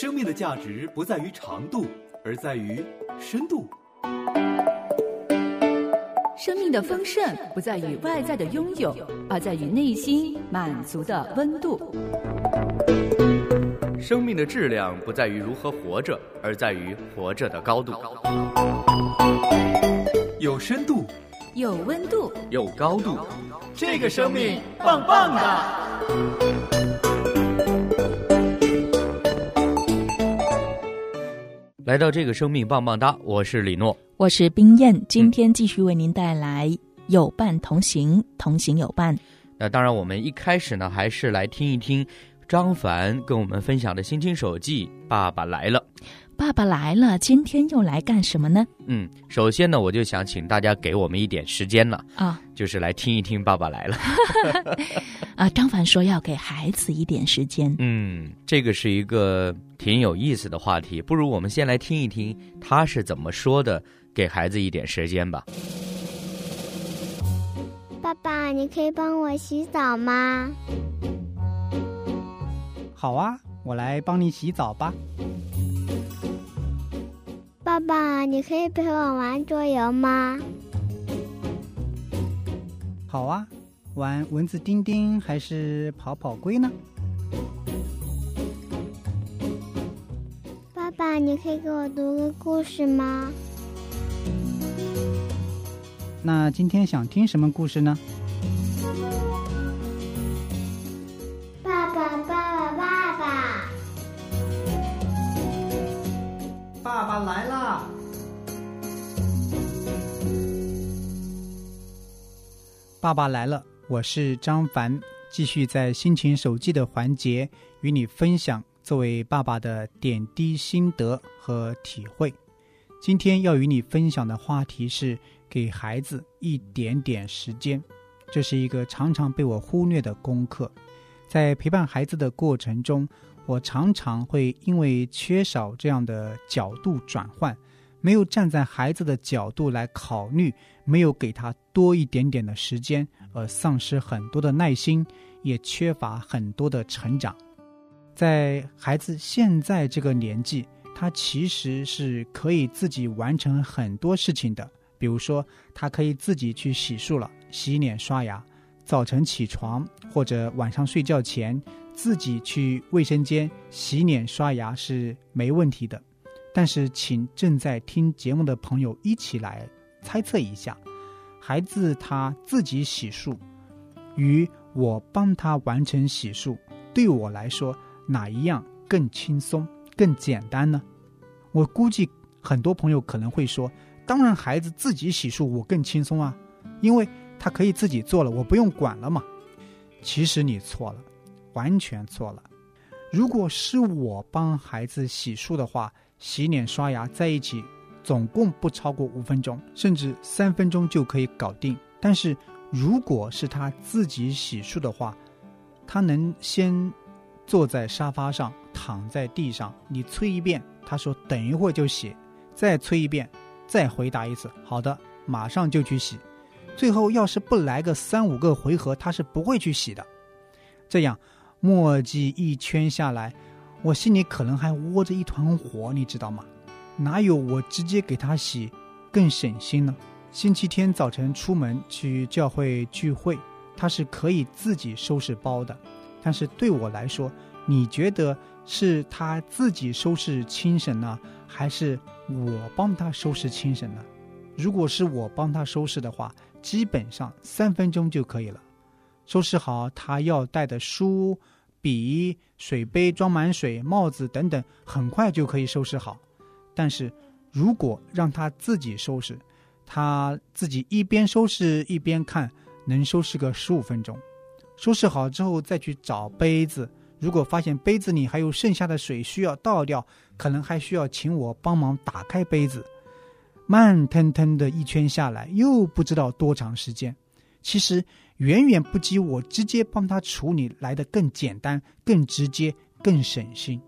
生命的价值不在于长度，而在于深度。生命的丰盛不在于外在的拥有，而在于内心满足的温度。生命的质量不在于如何活着，而在于活着的高度。有深度，有温度，有高度，这个生命棒棒的。来到这个生命棒棒哒，我是李诺，我是冰燕，今天继续为您带来有伴同行，同行有伴。那当然，我们一开始呢，还是来听一听张凡跟我们分享的心情手记《爸爸来了》。爸爸来了，今天又来干什么呢？嗯，首先呢，我就想请大家给我们一点时间了啊，就是来听一听《爸爸来了》啊。张凡说要给孩子一点时间。嗯，这个是一个挺有意思的话题，不如我们先来听一听他是怎么说的，给孩子一点时间吧。爸爸，你可以帮我洗澡吗？好啊，我来帮你洗澡吧。爸爸，你可以陪我玩桌游吗？好啊，玩蚊子叮叮还是跑跑龟呢？爸爸，你可以给我读个故事吗？那今天想听什么故事呢？爸爸来啦！爸爸来了，我是张凡，继续在心情手记的环节与你分享作为爸爸的点滴心得和体会。今天要与你分享的话题是给孩子一点点时间，这是一个常常被我忽略的功课。在陪伴孩子的过程中，我常常会因为缺少这样的角度转换，没有站在孩子的角度来考虑，没有给他多一点点的时间，而丧失很多的耐心，也缺乏很多的成长。在孩子现在这个年纪，他其实是可以自己完成很多事情的，比如说，他可以自己去洗漱了、洗脸、刷牙，早晨起床或者晚上睡觉前。自己去卫生间洗脸刷牙是没问题的，但是请正在听节目的朋友一起来猜测一下，孩子他自己洗漱，与我帮他完成洗漱，对我来说哪一样更轻松、更简单呢？我估计很多朋友可能会说，当然孩子自己洗漱我更轻松啊，因为他可以自己做了，我不用管了嘛。其实你错了。完全错了。如果是我帮孩子洗漱的话，洗脸刷牙在一起，总共不超过五分钟，甚至三分钟就可以搞定。但是如果是他自己洗漱的话，他能先坐在沙发上，躺在地上，你催一遍，他说等一会儿就洗，再催一遍，再回答一次，好的，马上就去洗。最后要是不来个三五个回合，他是不会去洗的。这样。墨迹一圈下来，我心里可能还窝着一团火，你知道吗？哪有我直接给他洗更省心呢？星期天早晨出门去教会聚会，他是可以自己收拾包的。但是对我来说，你觉得是他自己收拾轻省呢，还是我帮他收拾轻省呢？如果是我帮他收拾的话，基本上三分钟就可以了。收拾好他要带的书、笔、水杯装满水、帽子等等，很快就可以收拾好。但是，如果让他自己收拾，他自己一边收拾一边看，能收拾个十五分钟。收拾好之后再去找杯子，如果发现杯子里还有剩下的水需要倒掉，可能还需要请我帮忙打开杯子。慢腾腾的一圈下来，又不知道多长时间。其实。远远不及我直接帮他处理来的更简单、更直接、更省心。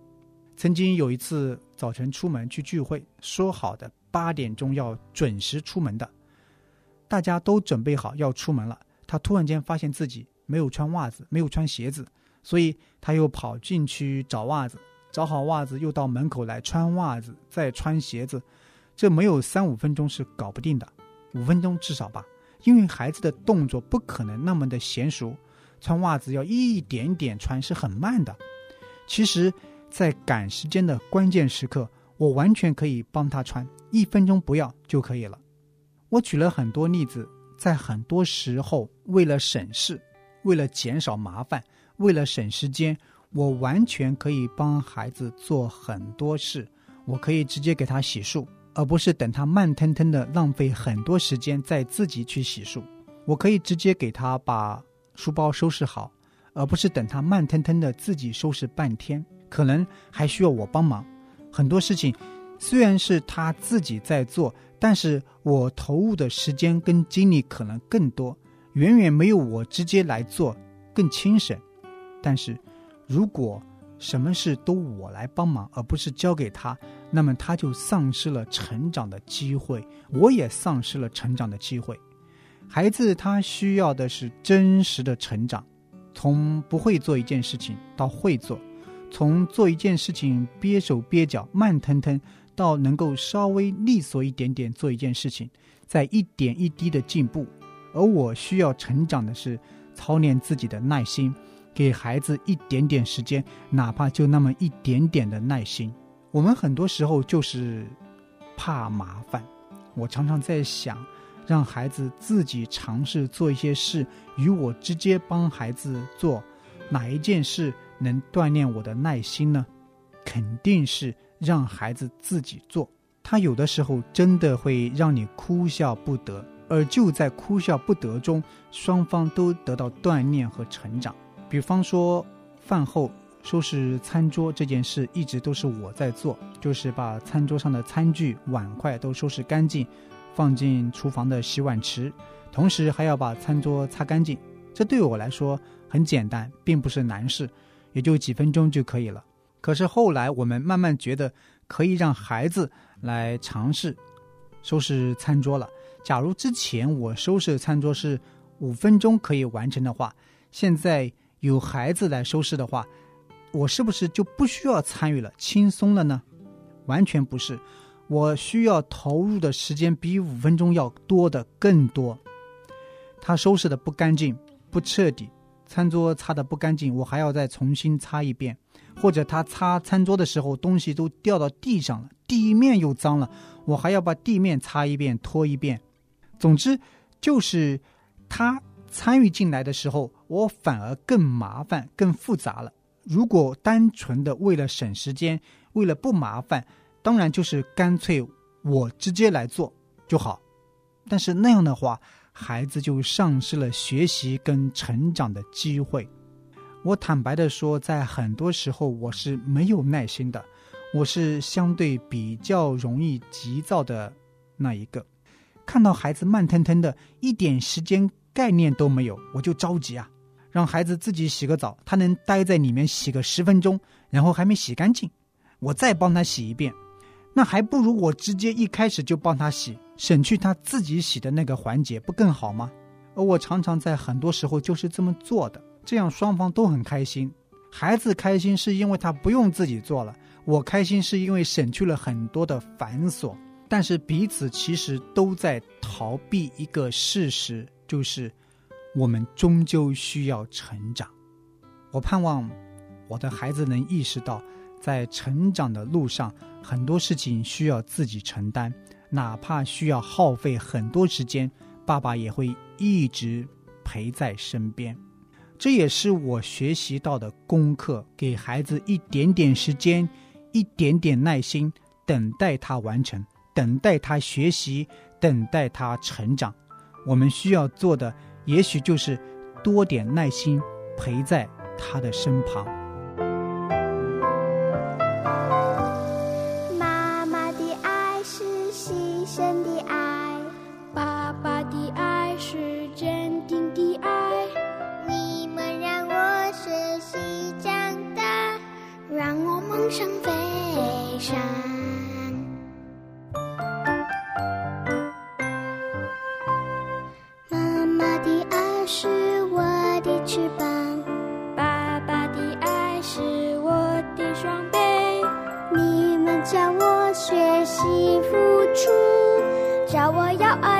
曾经有一次早晨出门去聚会，说好的八点钟要准时出门的，大家都准备好要出门了，他突然间发现自己没有穿袜子，没有穿鞋子，所以他又跑进去找袜子，找好袜子，又到门口来穿袜子，再穿鞋子，这没有三五分钟是搞不定的，五分钟至少吧。因为孩子的动作不可能那么的娴熟，穿袜子要一点点穿是很慢的。其实，在赶时间的关键时刻，我完全可以帮他穿，一分钟不要就可以了。我举了很多例子，在很多时候，为了省事，为了减少麻烦，为了省时间，我完全可以帮孩子做很多事。我可以直接给他洗漱。而不是等他慢腾腾的浪费很多时间在自己去洗漱，我可以直接给他把书包收拾好，而不是等他慢腾腾的自己收拾半天，可能还需要我帮忙。很多事情虽然是他自己在做，但是我投入的时间跟精力可能更多，远远没有我直接来做更轻省。但是，如果什么事都我来帮忙，而不是交给他，那么他就丧失了成长的机会，我也丧失了成长的机会。孩子他需要的是真实的成长，从不会做一件事情到会做，从做一件事情憋手憋脚、慢腾腾，到能够稍微利索一点点做一件事情，在一点一滴的进步。而我需要成长的是操练自己的耐心。给孩子一点点时间，哪怕就那么一点点的耐心。我们很多时候就是怕麻烦。我常常在想，让孩子自己尝试做一些事，与我直接帮孩子做，哪一件事能锻炼我的耐心呢？肯定是让孩子自己做。他有的时候真的会让你哭笑不得，而就在哭笑不得中，双方都得到锻炼和成长。比方说，饭后收拾餐桌这件事一直都是我在做，就是把餐桌上的餐具、碗筷都收拾干净，放进厨房的洗碗池，同时还要把餐桌擦干净。这对我来说很简单，并不是难事，也就几分钟就可以了。可是后来我们慢慢觉得可以让孩子来尝试收拾餐桌了。假如之前我收拾餐桌是五分钟可以完成的话，现在。有孩子来收拾的话，我是不是就不需要参与了，轻松了呢？完全不是，我需要投入的时间比五分钟要多的更多。他收拾的不干净、不彻底，餐桌擦的不干净，我还要再重新擦一遍；或者他擦餐桌的时候，东西都掉到地上了，地面又脏了，我还要把地面擦一遍、拖一遍。总之，就是他。参与进来的时候，我反而更麻烦、更复杂了。如果单纯的为了省时间，为了不麻烦，当然就是干脆我直接来做就好。但是那样的话，孩子就丧失了学习跟成长的机会。我坦白的说，在很多时候我是没有耐心的，我是相对比较容易急躁的那一个。看到孩子慢腾腾的，一点时间。概念都没有，我就着急啊！让孩子自己洗个澡，他能待在里面洗个十分钟，然后还没洗干净，我再帮他洗一遍，那还不如我直接一开始就帮他洗，省去他自己洗的那个环节，不更好吗？而我常常在很多时候就是这么做的，这样双方都很开心。孩子开心是因为他不用自己做了，我开心是因为省去了很多的繁琐。但是彼此其实都在逃避一个事实。就是，我们终究需要成长。我盼望我的孩子能意识到，在成长的路上，很多事情需要自己承担，哪怕需要耗费很多时间，爸爸也会一直陪在身边。这也是我学习到的功课：给孩子一点点时间，一点点耐心，等待他完成，等待他学习，等待他成长。我们需要做的，也许就是多点耐心，陪在他的身旁。我要爱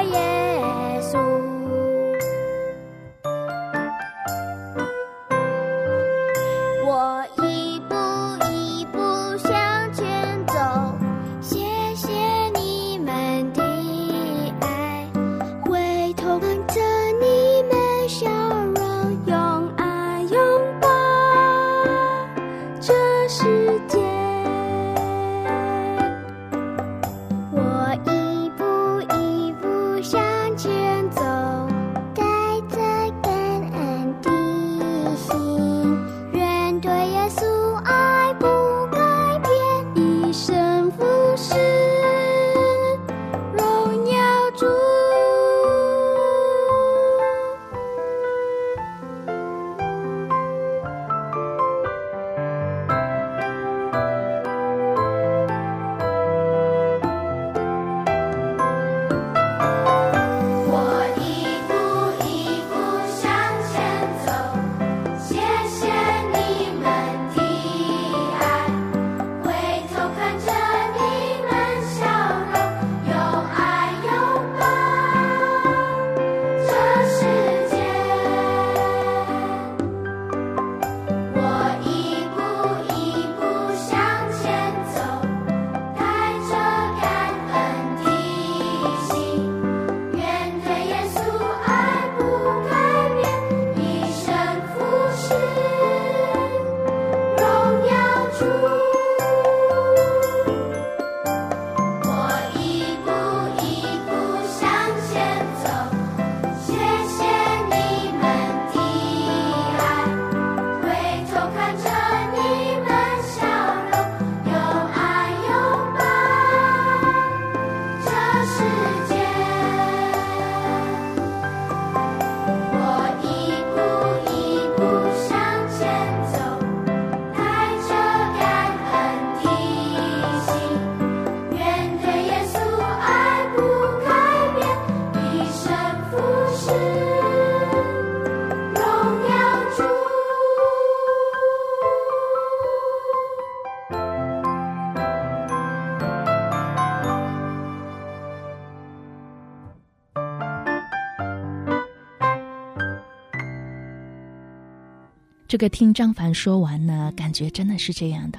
个听张凡说完呢，感觉真的是这样的。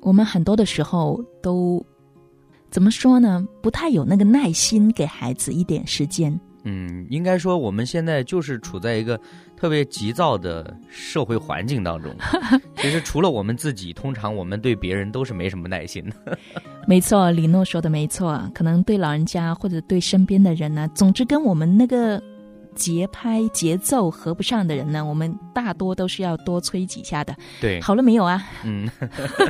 我们很多的时候都怎么说呢？不太有那个耐心给孩子一点时间。嗯，应该说我们现在就是处在一个特别急躁的社会环境当中。其实除了我们自己，通常我们对别人都是没什么耐心的。没错，李诺说的没错，可能对老人家或者对身边的人呢，总之跟我们那个节拍节奏合不上的人呢，我们大多都是要多催几下的。对，好了没有啊？嗯，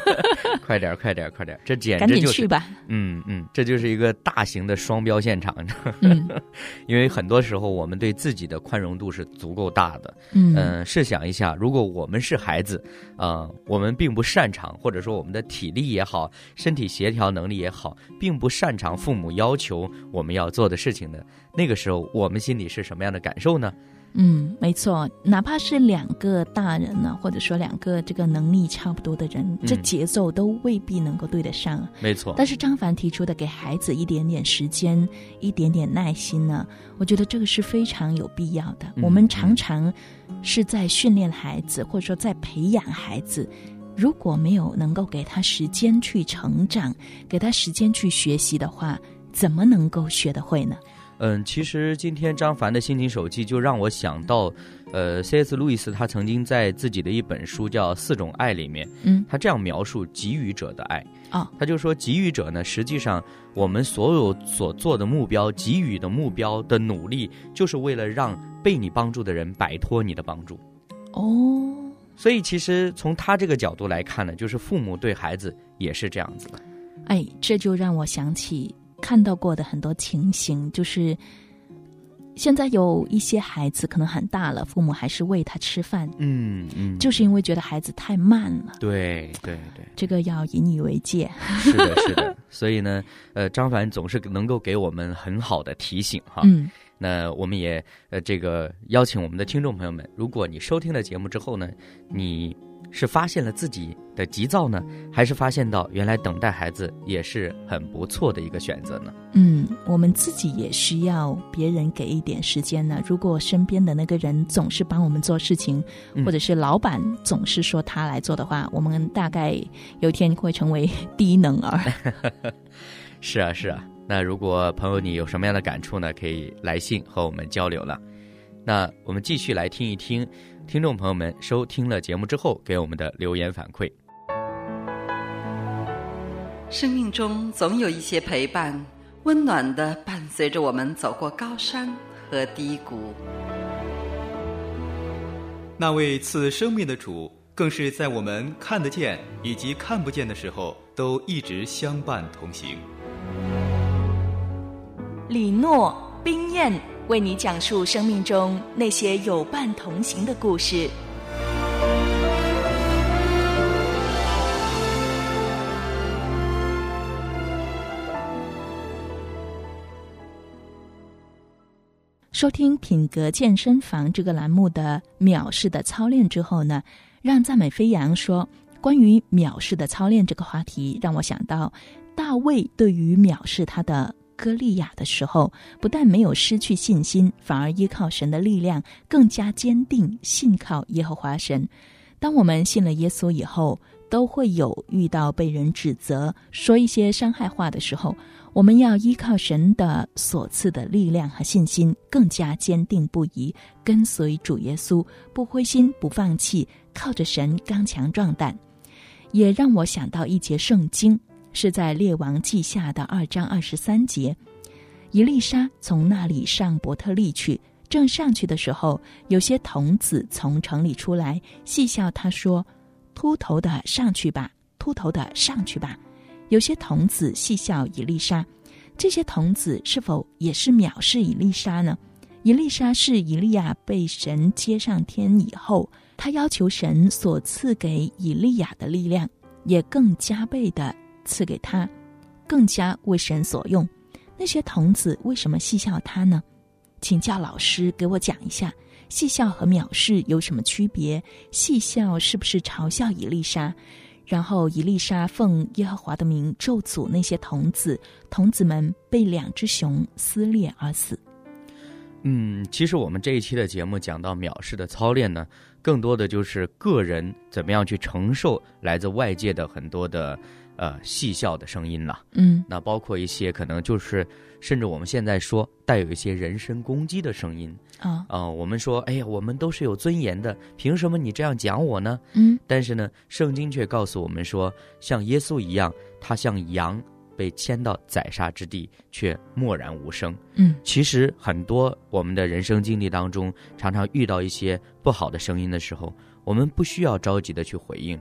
快点，快点，快点，这简赶直就是紧去吧。嗯嗯，这就是一个大型的双标现场，嗯 因为很多时候我们对自己的宽容度是足够大的。嗯嗯、试想一下，如果我们是孩子，呃，我们并不擅长，或者说我们的体力也好，身体协调能力也好，并不擅长父母要求我们要做的事情的，那个时候我们心里是什么样的感受呢？嗯，没错，哪怕是两个大人呢，或者说两个这个能力差不多的人，这嗯节奏都未必能够对得上啊。没错，但是张凡提出的给孩子一点点时间、一点点耐心呢，我觉得这个是非常有必要的。嗯我们常常是在训练孩子，或者说在培养孩子。如果没有能够给他时间去成长，给他时间去学习的话，怎么能够学得会呢？嗯，其实今天张凡的心情手记就让我想到，呃，C.S. 路易斯他曾经在自己的一本书叫《四种爱》里面，嗯，他这样描述给予者的爱。哦，他就说，给予者呢，实际上我们所有所做的目标、给予的目标的努力，就是为了让被你帮助的人摆脱你的帮助。哦，所以，其实从他这个角度来看呢，就是父母对孩子也是这样子的。哎，这就让我想起看到过的很多情形，就是现在有一些孩子可能很大了，父母还是喂他吃饭，嗯嗯，就是因为觉得孩子太慢了，对对对。这个要引以为戒。是的，是的。所以呢，呃，张凡总是能够给我们很好的提醒哈。嗯，那我们也呃这个邀请我们的听众朋友们，如果你收听了节目之后呢，你是发现了自己的急躁呢，还是发现到原来等待孩子也是很不错的一个选择呢？嗯，我们自己也需要别人给一点时间呢。如果身边的那个人总是帮我们做事情，嗯或者是老板总是说他来做的话，我们大概有一天会成为 低能儿。是啊，是啊。那如果朋友你有什么样的感触呢？可以来信和我们交流了。那我们继续来听一听听众朋友们收听了节目之后给我们的留言反馈。生命中总有一些陪伴，温暖的伴随着我们走过高山和低谷。那位赐生命的主，更是在我们看得见以及看不见的时候，都一直相伴同行。李诺、冰燕为你讲述生命中那些有伴同行的故事。收听品格健身房这个栏目的藐视的操练之后呢，让赞美飞扬说，关于藐视的操练这个话题，让我想到大卫对于藐视他的歌利亚的时候，不但没有失去信心，反而依靠神的力量，更加坚定信靠耶和华神。当我们信了耶稣以后，都会有遇到被人指责、说一些伤害话的时候，我们要依靠神的所赐的力量和信心，更加坚定不移，跟随主耶稣，不灰心不放弃，靠着神刚强壮胆。也让我想到一节圣经，是在列王记下的二章二十三节。以丽莎从那里上伯特利去，正上去的时候，有些童子从城里出来，戏笑他说：“秃头的上去吧，秃头的上去吧。”有些童子戏笑以丽莎，这些童子是否也是藐视以丽莎呢？以丽莎是以利亚被神接上天以后，他要求神所赐给以利亚的力量，也更加倍的赐给他，更加为神所用。那些童子为什么戏笑他呢？请教老师给我讲一下，戏笑和藐视有什么区别？戏笑是不是嘲笑以丽莎？然后以丽莎奉耶和华的名咒诅那些童子，童子们被两只熊撕裂而死。嗯，其实我们这一期的节目讲到藐视的操练呢，更多的就是个人怎么样去承受来自外界的很多的呃戏笑的声音了。嗯那包括一些可能就是，甚至我们现在说带有一些人身攻击的声音啊啊、我们说，哎呀，我们都是有尊严的，凭什么你这样讲我呢？嗯但是呢，圣经却告诉我们说，像耶稣一样，他像羊被牵到宰杀之地，却默然无声。嗯其实很多我们的人生经历当中，常常遇到一些不好的声音的时候，我们不需要着急的去回应，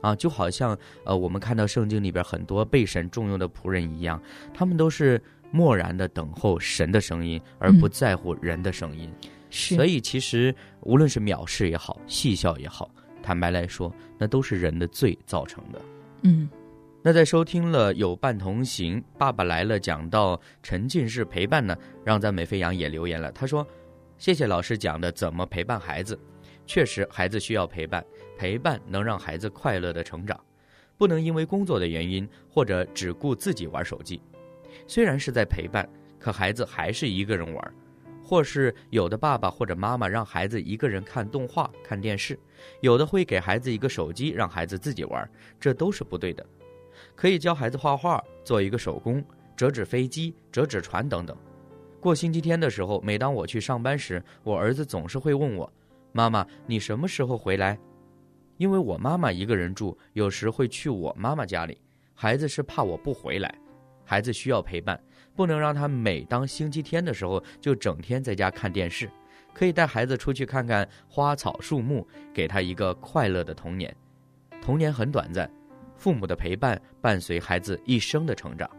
啊，就好像呃，我们看到圣经里边很多被神重用的仆人一样，他们都是默然的等候神的声音，而不嗯。在乎人的声音。是，所以其实无论是藐视也好，戏笑也好，坦白来说，那都是人的罪造成的。嗯。那在收听了有伴同行，爸爸来了讲到沉浸式陪伴呢，让赞美飞扬也留言了，他说：“谢谢老师讲的怎么陪伴孩子，确实孩子需要陪伴，陪伴能让孩子快乐的成长，不能因为工作的原因或者只顾自己玩手机。虽然是在陪伴，可孩子还是一个人玩，或是有的爸爸或者妈妈让孩子一个人看动画、看电视，有的会给孩子一个手机让孩子自己玩，这都是不对的。”可以教孩子画画，做一个手工，折纸飞机、折纸船等等。过星期天的时候，每当我去上班时，我儿子总是会问我：“妈妈，你什么时候回来？”因为我妈妈一个人住，有时会去我妈妈家里。孩子是怕我不回来，孩子需要陪伴，不能让他每当星期天的时候就整天在家看电视。可以带孩子出去看看花草树木，给他一个快乐的童年。童年很短暂。父母的陪伴伴随孩子一生的成长，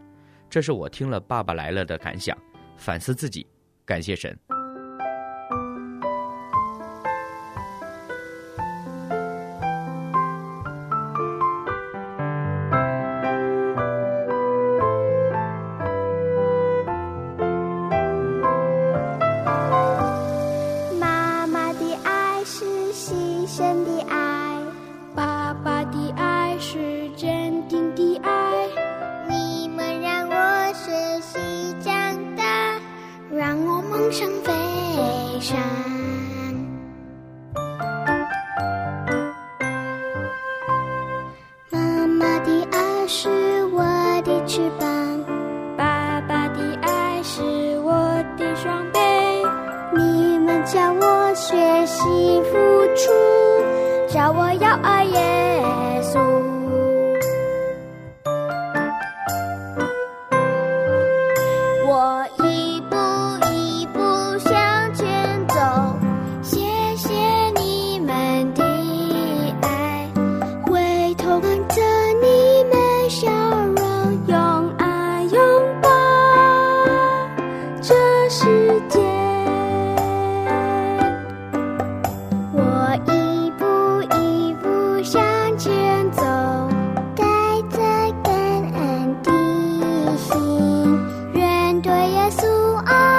这是我听了《爸爸来了》的感想，反思自己，感谢神。要爱呀爱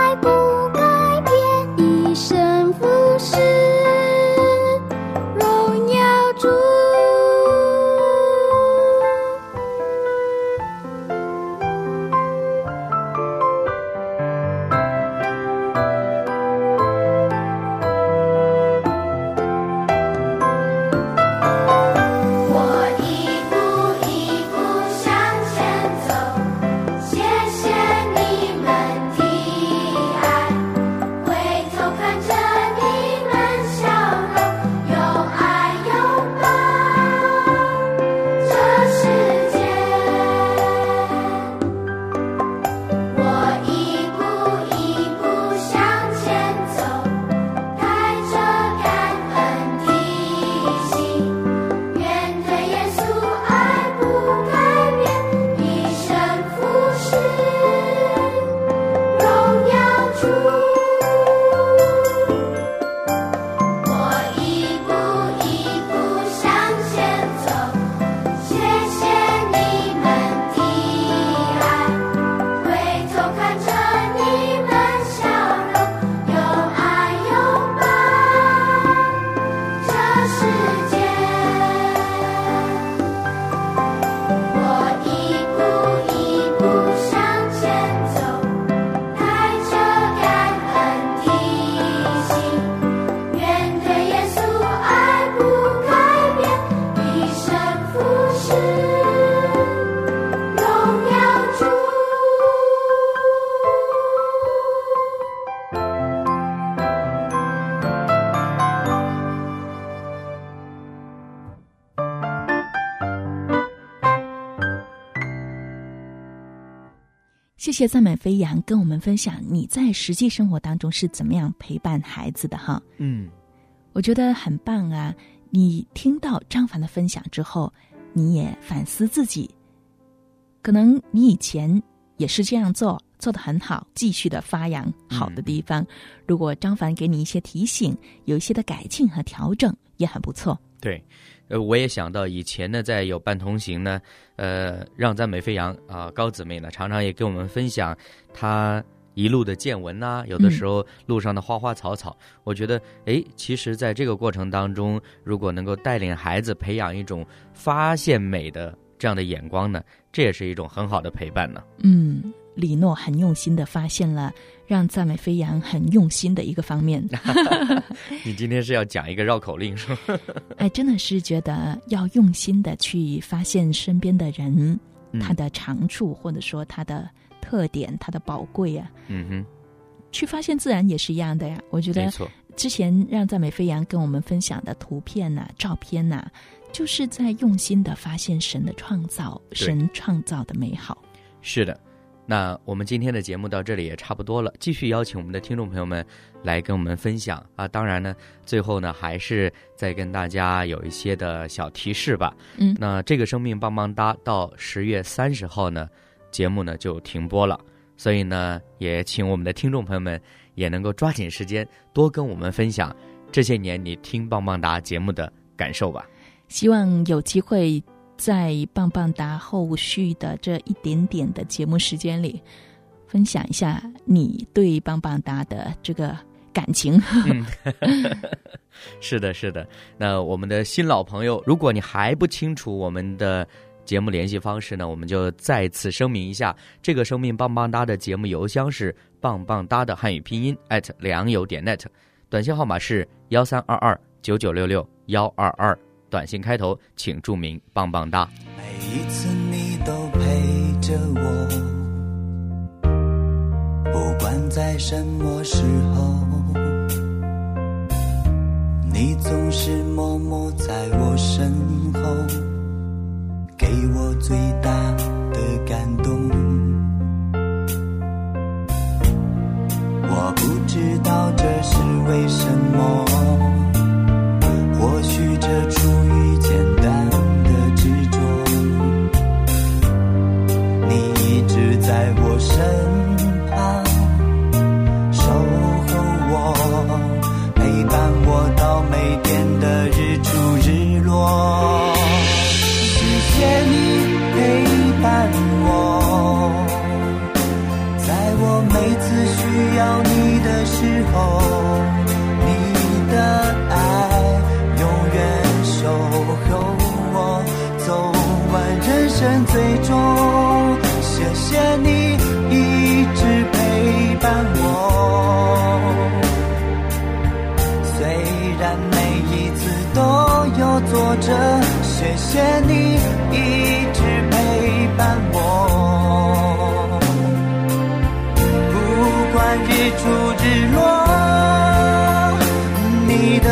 谢谢赞美飞扬跟我们分享你在实际生活当中是怎么样陪伴孩子的哈。嗯，我觉得很棒啊！你听到张凡的分享之后，你也反思自己，可能你以前也是这样做，做得很好，继续的发扬好的地方。如果张凡给你一些提醒，有一些的改进和调整，也很不错。对，呃，我也想到以前呢，在有伴同行呢，呃，让赞美飞扬啊、高姊妹呢，常常也给我们分享她一路的见闻呐、有的时候路上的花花草草，我觉得，哎，其实在这个过程当中，如果能够带领孩子培养一种发现美的这样的眼光呢，这也是一种很好的陪伴呢。嗯，李诺很用心的发现了让赞美飞扬很用心的一个方面。你今天是要讲一个绕口令是吗？哎，真的是觉得要用心的去发现身边的人，嗯他的长处或者说他的特点、他的宝贵啊，嗯哼，去发现自然也是一样的呀。我觉得没错，之前让赞美飞扬跟我们分享的图片呐、照片呐、就是在用心的发现神的创造，神创造的美好。是的。那我们今天的节目到这里也差不多了，继续邀请我们的听众朋友们来跟我们分享啊。当然呢，最后呢还是再跟大家有一些的小提示吧。嗯那这个生命棒棒哒到十月三十号呢，节目呢就停播了，所以呢，也请我们的听众朋友们也能够抓紧时间多跟我们分享这些年你听棒棒哒节目的感受吧。希望有机会在棒棒哒后续的这一点点的节目时间里，分享一下你对棒棒哒的这个感情。是的，是的。那我们的新老朋友，如果你还不清楚我们的节目联系方式呢，我们就再次声明一下，这个生命棒棒哒的节目邮箱是棒棒哒的汉语拼音 at 良友点 net，短信号码是幺三二二九九六六幺二二，短信开头请注明棒棒哒。每一次你都陪着我，不管在什么时候，你总是默默在我身后，给我最大的感动。我不知道这是为什么，或许这日出日落，你的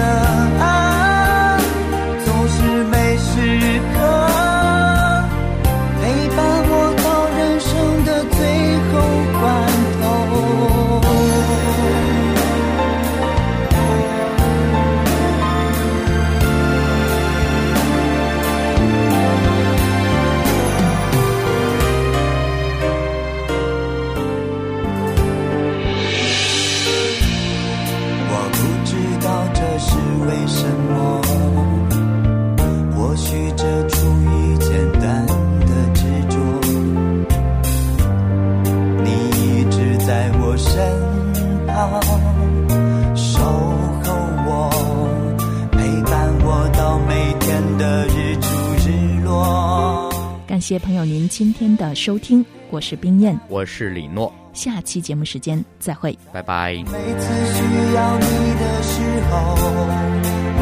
谢朋友您今天的收听，我是冰燕，我是李诺，下期节目时间再会。拜拜。每次需要你的时候，你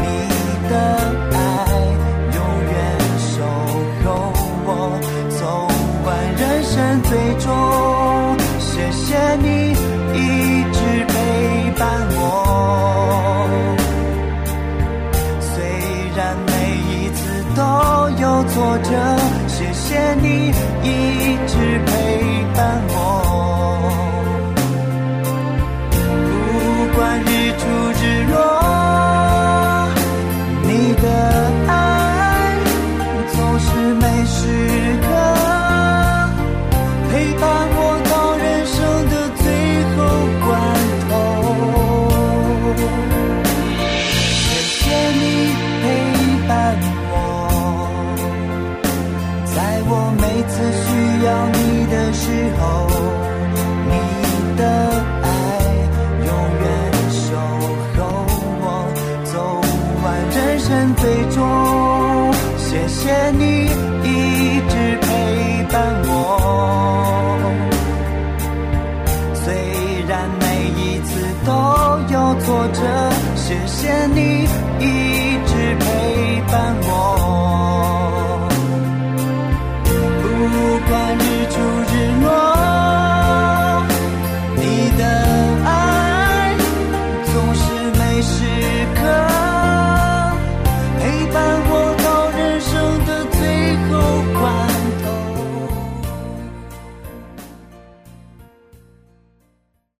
的爱永远守候我，走完人生最终。谢谢你一直陪伴我，虽然每一次都有挫折，谢谢你一直陪伴我。不管日出需要你的时候，你的爱永远守候。我，走完人生最终。谢谢你一直陪伴我，虽然每一次都有挫折，谢谢你。